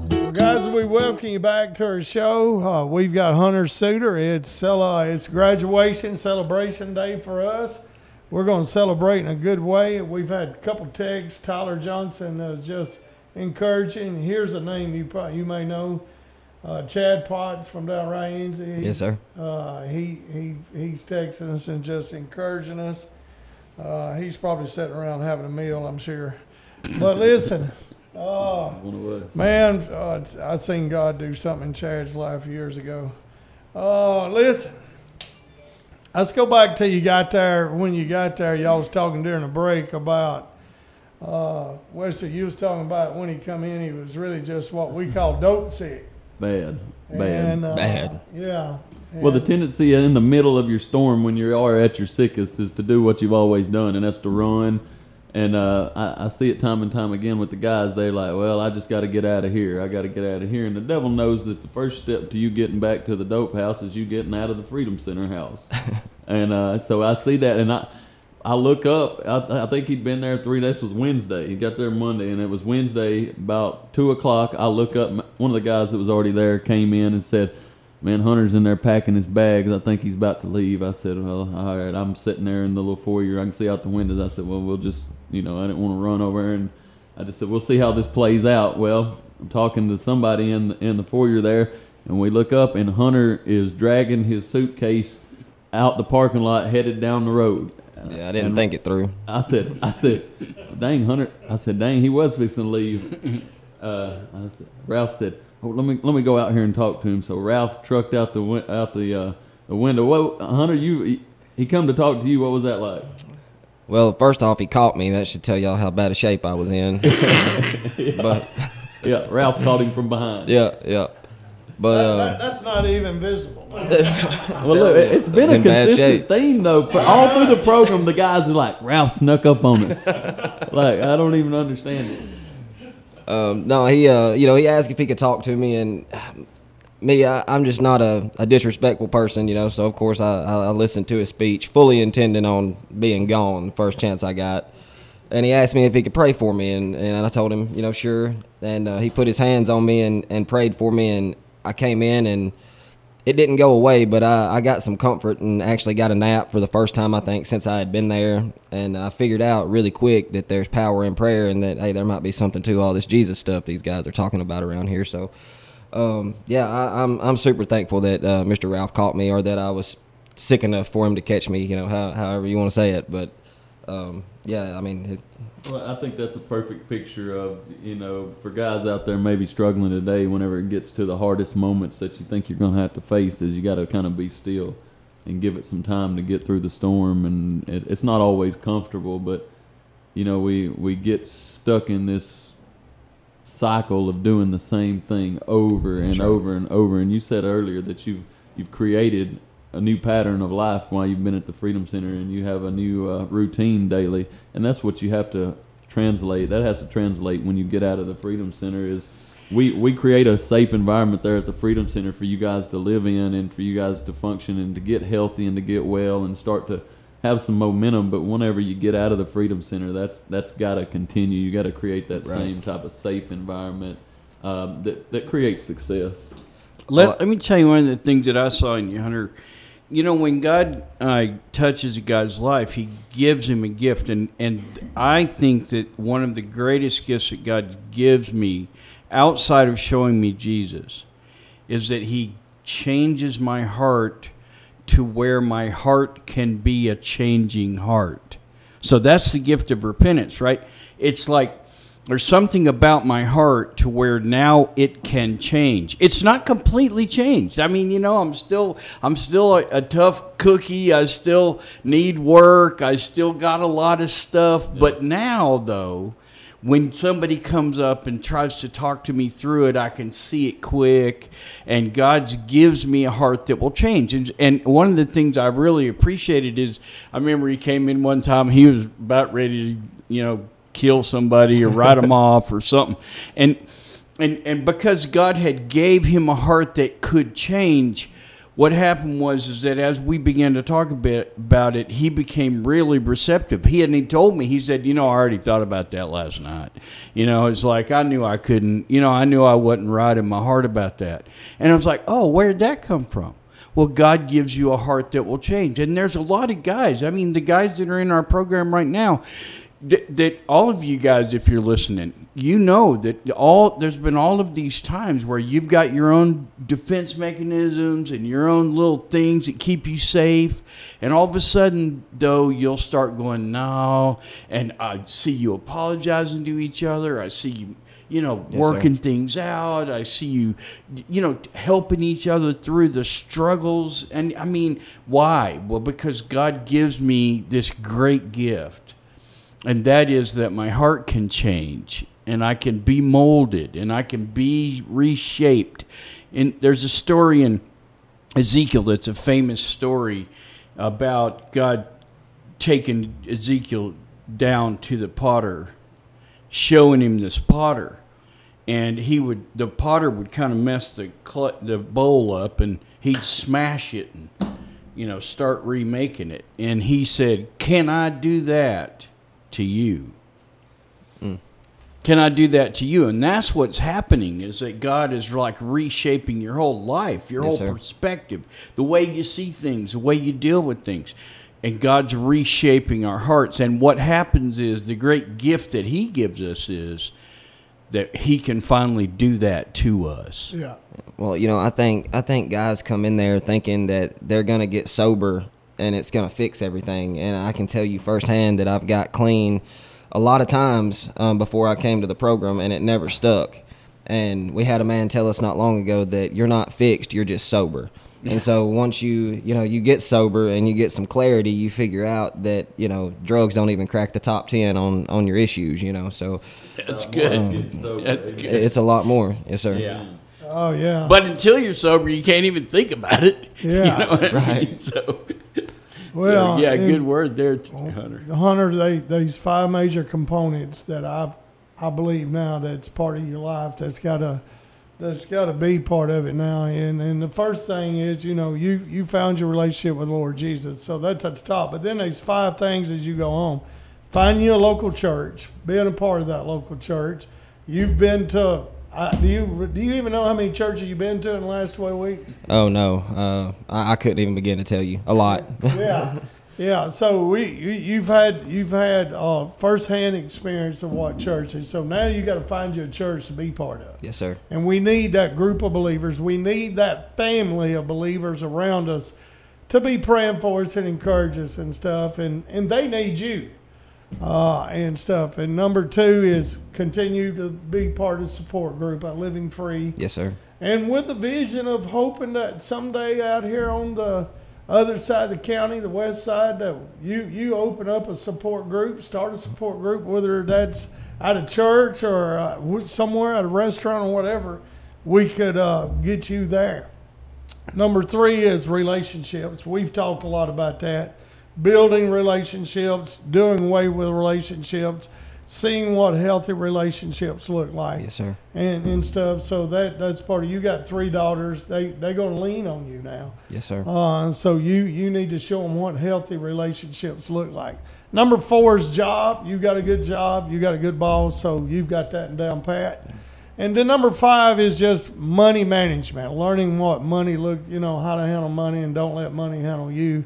Speaker 2: Well, guys, we welcome you back to our show. Uh, we've got Hunter Suitor. It's uh, it's graduation celebration day for us. We're going to celebrate in a good way. We've had a couple texts. Tyler Johnson is just encouraging. Here's a name you probably you may know, uh, Chad Potts from down Rienzi.
Speaker 6: Yes, sir.
Speaker 2: Uh, he he he's texting us and just encouraging us. Uh, he's probably sitting around having a meal, I'm sure. But listen, uh,
Speaker 4: One of us.
Speaker 2: man, uh, I seen God do something in Chad's life years ago. Uh, listen, let's go back till you got there. When you got there, y'all was talking during the break about. Uh, Wesley, you was talking about when he come in, he was really just what we call dope sick.
Speaker 4: Bad. Bad.
Speaker 2: And, uh,
Speaker 6: Bad.
Speaker 2: Yeah.
Speaker 4: Well, the tendency in the middle of your storm when you are at your sickest is to do what you've always done, and that's to run. And uh, I, I see it time and time again with the guys. They're like, "Well, I just got to get out of here. I got to get out of here." And the devil knows that the first step to you getting back to the dope house is you getting out of the Freedom Center house. and uh, so I see that, and I, I look up. I, I think he'd been there three days. Was Wednesday. He got there Monday, and it was Wednesday about two o'clock. I look up. One of the guys that was already there came in and said, "Man, Hunter's in there packing his bags. I think he's about to leave." I said, "Well, all right." I'm sitting there in the little foyer. I can see out the windows. I said, "Well, we'll just, you know, I didn't want to run over and I just said, we'll see how this plays out." Well, I'm talking to somebody in the, in the foyer there, and we look up, and Hunter is dragging his suitcase out the parking lot, headed down the road.
Speaker 6: Yeah, I didn't think it through.
Speaker 4: I said, I said, dang, Hunter. I said, dang, he was fixing to leave. Uh, I said, Ralph said, oh, let me let me go out here and talk to him. So Ralph trucked out the win- out the uh, the window. What, Hunter? You he, he come to talk to you. What was that like?
Speaker 6: Well, first off, he caught me. That should tell y'all how bad a shape I was in. But
Speaker 4: Yeah, Ralph caught him from behind.
Speaker 6: yeah, yeah. But
Speaker 2: that,
Speaker 6: uh,
Speaker 2: that- that's not even visible.
Speaker 4: Well, look, it- it's been a consistent theme though. For all through the program, the guys are like, Ralph snuck up on us. like I don't even understand it.
Speaker 6: Um, no, he, uh, you know, he asked if he could talk to me, and me, I, I'm just not a, a disrespectful person, you know. So of course, I, I, I listened to his speech, fully intending on being gone the first chance I got. And he asked me if he could pray for me, and, and I told him, you know, sure. And uh, he put his hands on me and, and prayed for me, and I came in, and it didn't go away, but I, I got some comfort and actually got a nap for the first time I think since I had been there, and I figured out really quick that there's power in prayer and that hey, there might be something to all this Jesus stuff these guys are talking about around here. So, um, yeah, I, I'm I'm super thankful that uh, Mr. Ralph caught me or that I was sick enough for him to catch me. You know, how, however you want to say it, but um, yeah, I mean, it,
Speaker 4: Well, I think that's a perfect picture of, you know, for guys out there maybe struggling today, whenever it gets to the hardest moments that you think you're going to have to face, is you got to kind of be still and give it some time to get through the storm. And it, it's not always comfortable, but, you know, we, we get stuck in this cycle of doing the same thing over and over and over. And you said earlier that you've, you've created a new pattern of life while you've been at the Freedom Center, and you have a new uh, routine daily, and that's what you have to translate. That has to translate when you get out of the Freedom Center. Is we we create a safe environment there at the Freedom Center for you guys to live in, and for you guys to function and to get healthy and to get well and start to have some momentum. But whenever you get out of the Freedom Center, that's that's got to continue. You got to create that
Speaker 6: Right.
Speaker 4: same type of safe environment um, that that creates success.
Speaker 5: Let, let me tell you one of the things that I saw in you, Hunter. You know, when God uh, touches a guy's life, He gives him a gift, and and I think that one of the greatest gifts that God gives me, outside of showing me Jesus, is that He changes my heart to where my heart can be a changing heart. So that's the gift of repentance, right? It's like there's something about my heart to where now it can change. It's not completely changed. I mean, you know, I'm still I'm still a, a tough cookie. I still need work. I still got a lot of stuff. But now though, when somebody comes up and tries to talk to me through it, I can see it quick, and God gives me a heart that will change. And, and one of the things I really appreciated is I remember he came in one time, he was about ready to, you know, kill somebody or write them off or something, and and and because God had gave him a heart that could change. What happened was is that as we began to talk a bit about it, he became really receptive. He hadn't even told me. He said, "You know, I already thought about that last night. You know, it's like I knew I couldn't. You know, I knew I wasn't right in my heart about that." And I was like, "Oh, where did that come from?" Well, God gives you a heart that will change. And there's a lot of guys. I mean, the guys that are in our program right now, that, that all of you guys, if you're listening, you know that all there's been all of these times where you've got your own defense mechanisms and your own little things that keep you safe, and all of a sudden, though, you'll start going no, and I see you apologizing to each other. I see you. You know,
Speaker 6: Yes, sir.
Speaker 5: working things out. I see you, you know, helping each other through the struggles. And I mean, why? Well, because God gives me this great gift and that is that my heart can change and I can be molded and I can be reshaped. And there's a story in Ezekiel that's a famous story about God taking Ezekiel down to the potter, showing him this potter. And he would, the potter would kind of mess the cl- the bowl up, and he'd smash it and, you know, start remaking it. And he said, "Can I do that to you?" Mm. Can I do that to you? And that's what's happening is that God is like reshaping your whole life, your
Speaker 6: Yes,
Speaker 5: whole
Speaker 6: sir.
Speaker 5: perspective, the way you see things, the way you deal with things. And God's reshaping our hearts. And what happens is the great gift that He gives us is that He can finally do that to us.
Speaker 2: Yeah.
Speaker 6: Well, you know, I think I think guys come in there thinking that they're gonna get sober and it's gonna fix everything. And I can tell you firsthand that I've got clean a lot of times um, before I came to the program, and it never stuck. And we had a man tell us not long ago that you're not fixed, you're just sober. And so once you you know you get sober and you get some clarity, you figure out that you know drugs don't even crack the top ten on on your issues. You know, so
Speaker 5: That's good.
Speaker 4: So,
Speaker 5: That's good.
Speaker 6: it's a lot more. Yes, sir.
Speaker 5: Yeah.
Speaker 2: Oh yeah.
Speaker 5: But until you're sober, you can't even think about it.
Speaker 2: Yeah.
Speaker 5: You know what I mean?
Speaker 6: Right.
Speaker 5: So,
Speaker 2: well,
Speaker 5: so yeah, good word there, t- oh, Hunter.
Speaker 2: Hunter, they these five major components that I I believe now that's part of your life that's gotta that's gotta be part of it now. And and the first thing is, you know, you you found your relationship with Lord Jesus. So that's at the top. But then there's five things as you go on. Find you a local church, being a part of that local church. You've been to I, do you do you even know how many churches you've been to in the last twelve weeks?
Speaker 6: Oh no, uh, I, I couldn't even begin to tell you. A lot.
Speaker 2: yeah, yeah. So we, you, you've had you've had uh, firsthand experience of what church is. So now you got to find you a church to be part of.
Speaker 6: yes, sir.
Speaker 2: And we need that group of believers. We need that family of believers around us to be praying for us and encourage us and stuff. And and they need you uh, and stuff. And number two is continue to be part of the support group at Living Free.
Speaker 6: Yes, sir.
Speaker 2: And with the vision of hoping that someday out here on the other side of the county, the west side, that you you open up a support group, start a support group, whether that's at a church or uh, somewhere at a restaurant or whatever, we could uh, get you there. Number three is relationships. We've talked a lot about that. Building relationships, doing away with relationships, seeing what healthy relationships look like.
Speaker 6: Yes, sir.
Speaker 2: And, and stuff. So that that's part of you got three daughters. They they're gonna lean on you now.
Speaker 6: Yes, sir.
Speaker 2: Uh, so you you need to show them what healthy relationships look like. Number four is job. You got a good job. You got a good boss. So you've got that down pat. And then number five is just money management, learning what money look, you know, how to handle money, and don't let money handle you.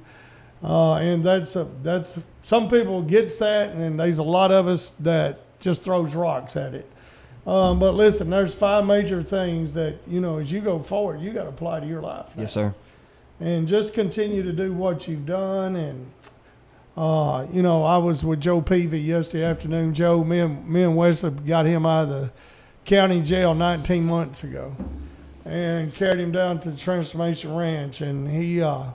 Speaker 2: Uh, and that's a, that's some people gets that, and there's a lot of us that just throws rocks at it. Um, but listen, there's five major things that you know as you go forward, you got to apply to your life.
Speaker 6: Yes, sir.
Speaker 2: And just continue to do what you've done. And uh, you know, I was with Joe Peavy yesterday afternoon. Joe, me and me and Wesley got him out of the county jail 19 months ago, and carried him down to the Transformation Ranch, and he. Uh,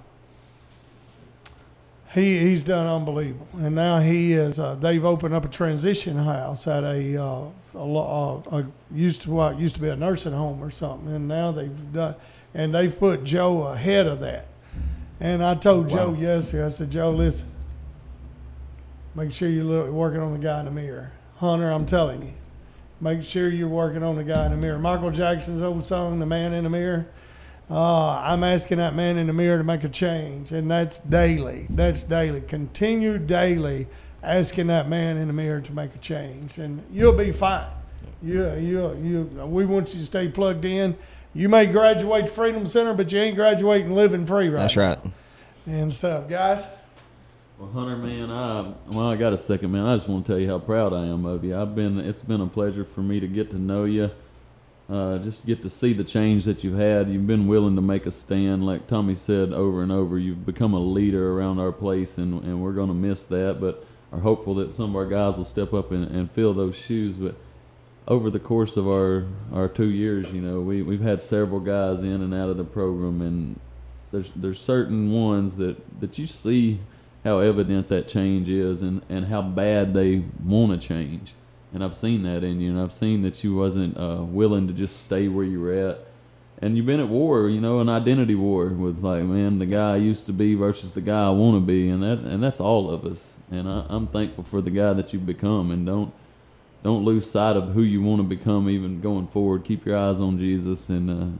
Speaker 2: he he's done unbelievable, and now he is. Uh, they've opened up a transition house at a, uh, a, uh, a used to what used to be a nursing home or something, and now they've done, and they've put Joe ahead of that. And I told Joe yesterday, I said, Joe, listen, make sure you're working on the guy in the mirror, Hunter. I'm telling you, make sure you're working on the guy in the mirror. Michael Jackson's old song, "The Man in the Mirror." Uh, I'm asking that man in the mirror to make a change, and that's daily. That's daily. Continue daily asking that man in the mirror to make a change, and you'll be fine. You, you, you. We want you to stay plugged in. You may graduate to Freedom Center, but you ain't graduating living free right.
Speaker 6: That's right.
Speaker 2: And stuff, guys.
Speaker 4: Well, Hunter, man, I well, I got a second, man. I just want to tell you how proud I am of you. I've been, it's been a pleasure for me to get to know you, uh, just to get to see the change that you've had. You've been willing to make a stand, like Tommy said over and over. You've become a leader around our place, and and we're going to miss that, but are hopeful that some of our guys will step up and, and fill those shoes. But over the course of our our two years, you know, we we've had several guys in and out of the program, and there's there's certain ones that that you see how evident that change is and, and how bad they want to change. And I've seen that in you, and I've seen that you wasn't uh, willing to just stay where you were at. And you've been at war, you know, an identity war with like, man, the guy I used to be versus the guy I want to be, and that and that's all of us. And I, I'm thankful for the guy that you've become, and don't don't lose sight of who you want to become, even going forward. Keep your eyes on Jesus, and uh,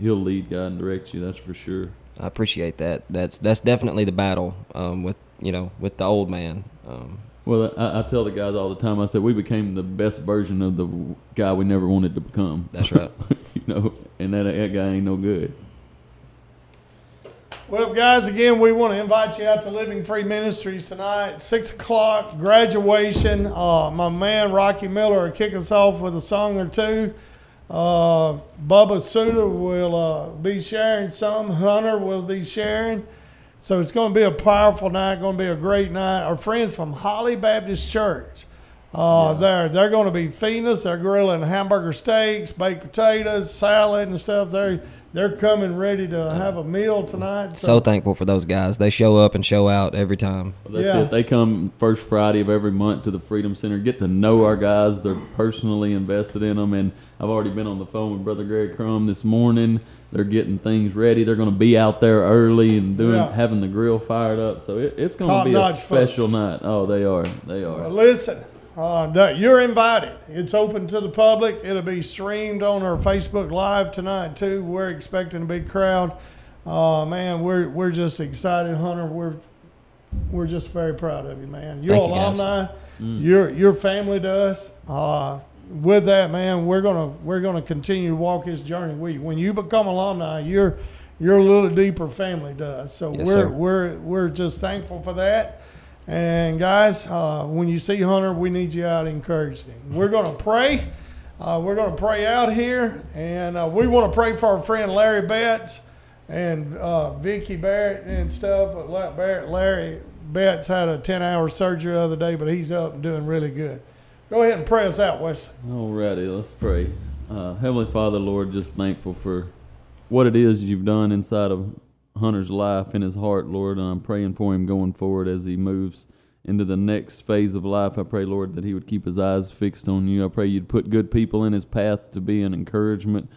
Speaker 4: He'll lead, guide, and direct you. That's for sure.
Speaker 6: I appreciate that. That's that's definitely the battle um, with you know with the old man. Um,
Speaker 4: Well, I, I tell the guys all the time. I said we became the best version of the guy we never wanted to become.
Speaker 6: That's right.
Speaker 4: you know, and that that guy ain't no good.
Speaker 2: Well, guys, again, we want to invite you out to Living Free Ministries tonight, six o'clock graduation. Uh, my man Rocky Miller will kick us off with a song or two. Uh, Bubba Suitor will uh, be sharing some. Hunter will be sharing. So it's going to be a powerful night. Going to be a great night. Our friends from Holly Baptist Church, uh, they're they're going to be feeding us. They're grilling hamburger steaks, baked potatoes, salad, and stuff. They they're coming ready to have a meal tonight.
Speaker 6: so thankful for those guys. They show up and show out every time.
Speaker 4: Well, that's
Speaker 2: Yeah.
Speaker 4: it. They come first Friday of every month to the Freedom Center, get to know our guys. They're personally invested in them, and I've already been on the phone with Brother Greg Crum this morning. They're getting things ready. They're going to be out there early and doing
Speaker 2: Yeah.
Speaker 4: having the grill fired up. So it, it's going to be a special
Speaker 2: folks.
Speaker 4: night. Oh, they are. They are.
Speaker 2: Well, listen, uh, you're invited. It's open to the public. It'll be streamed on our Facebook Live tonight too. We're expecting a big crowd. Uh, man, we're we're just excited, Hunter. We're we're just very proud of you, man. You're
Speaker 6: Thank you, guys.
Speaker 2: alumni. You're your family to us. Uh, with that, man, we're gonna we're gonna continue to walk this journey. We when you become alumni, you're you're a little deeper family to us. So
Speaker 6: Yes,
Speaker 2: we're
Speaker 6: sir.
Speaker 2: we're we're just thankful for that. And guys, uh, when you see Hunter, we need you out encouraging him. We're going to pray. Uh, we're going to pray out here, and uh, we want to pray for our friend Larry Betts and uh, Vicky Barrett and stuff. But Barrett, Larry Betts had a 10-hour surgery the other day, but he's up and doing really good. Go ahead and pray us out, Wesley.
Speaker 4: Alrighty, let's pray. Uh, Heavenly Father, Lord, just thankful for what it is you've done inside of Hunter's life in his heart, Lord. And I'm praying for him going forward as he moves into the next phase of life. I pray, Lord, that he would keep his eyes fixed on you. I pray you'd put good people in his path to be an encouragement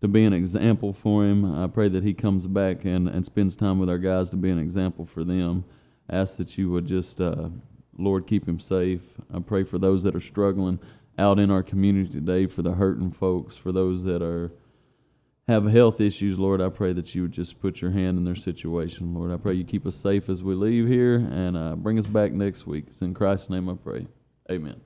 Speaker 4: to be an example for him. I pray that he comes back and, and spends time with our guys to be an example for them. ask that you would just, uh, Lord, keep him safe. I pray for those that are struggling out in our community today, for the hurting folks, for those that are have health issues, Lord. I pray that you would just put your hand in their situation, Lord. I pray you keep us safe as we leave here and uh, bring us back next week. It's in Christ's name I pray. Amen.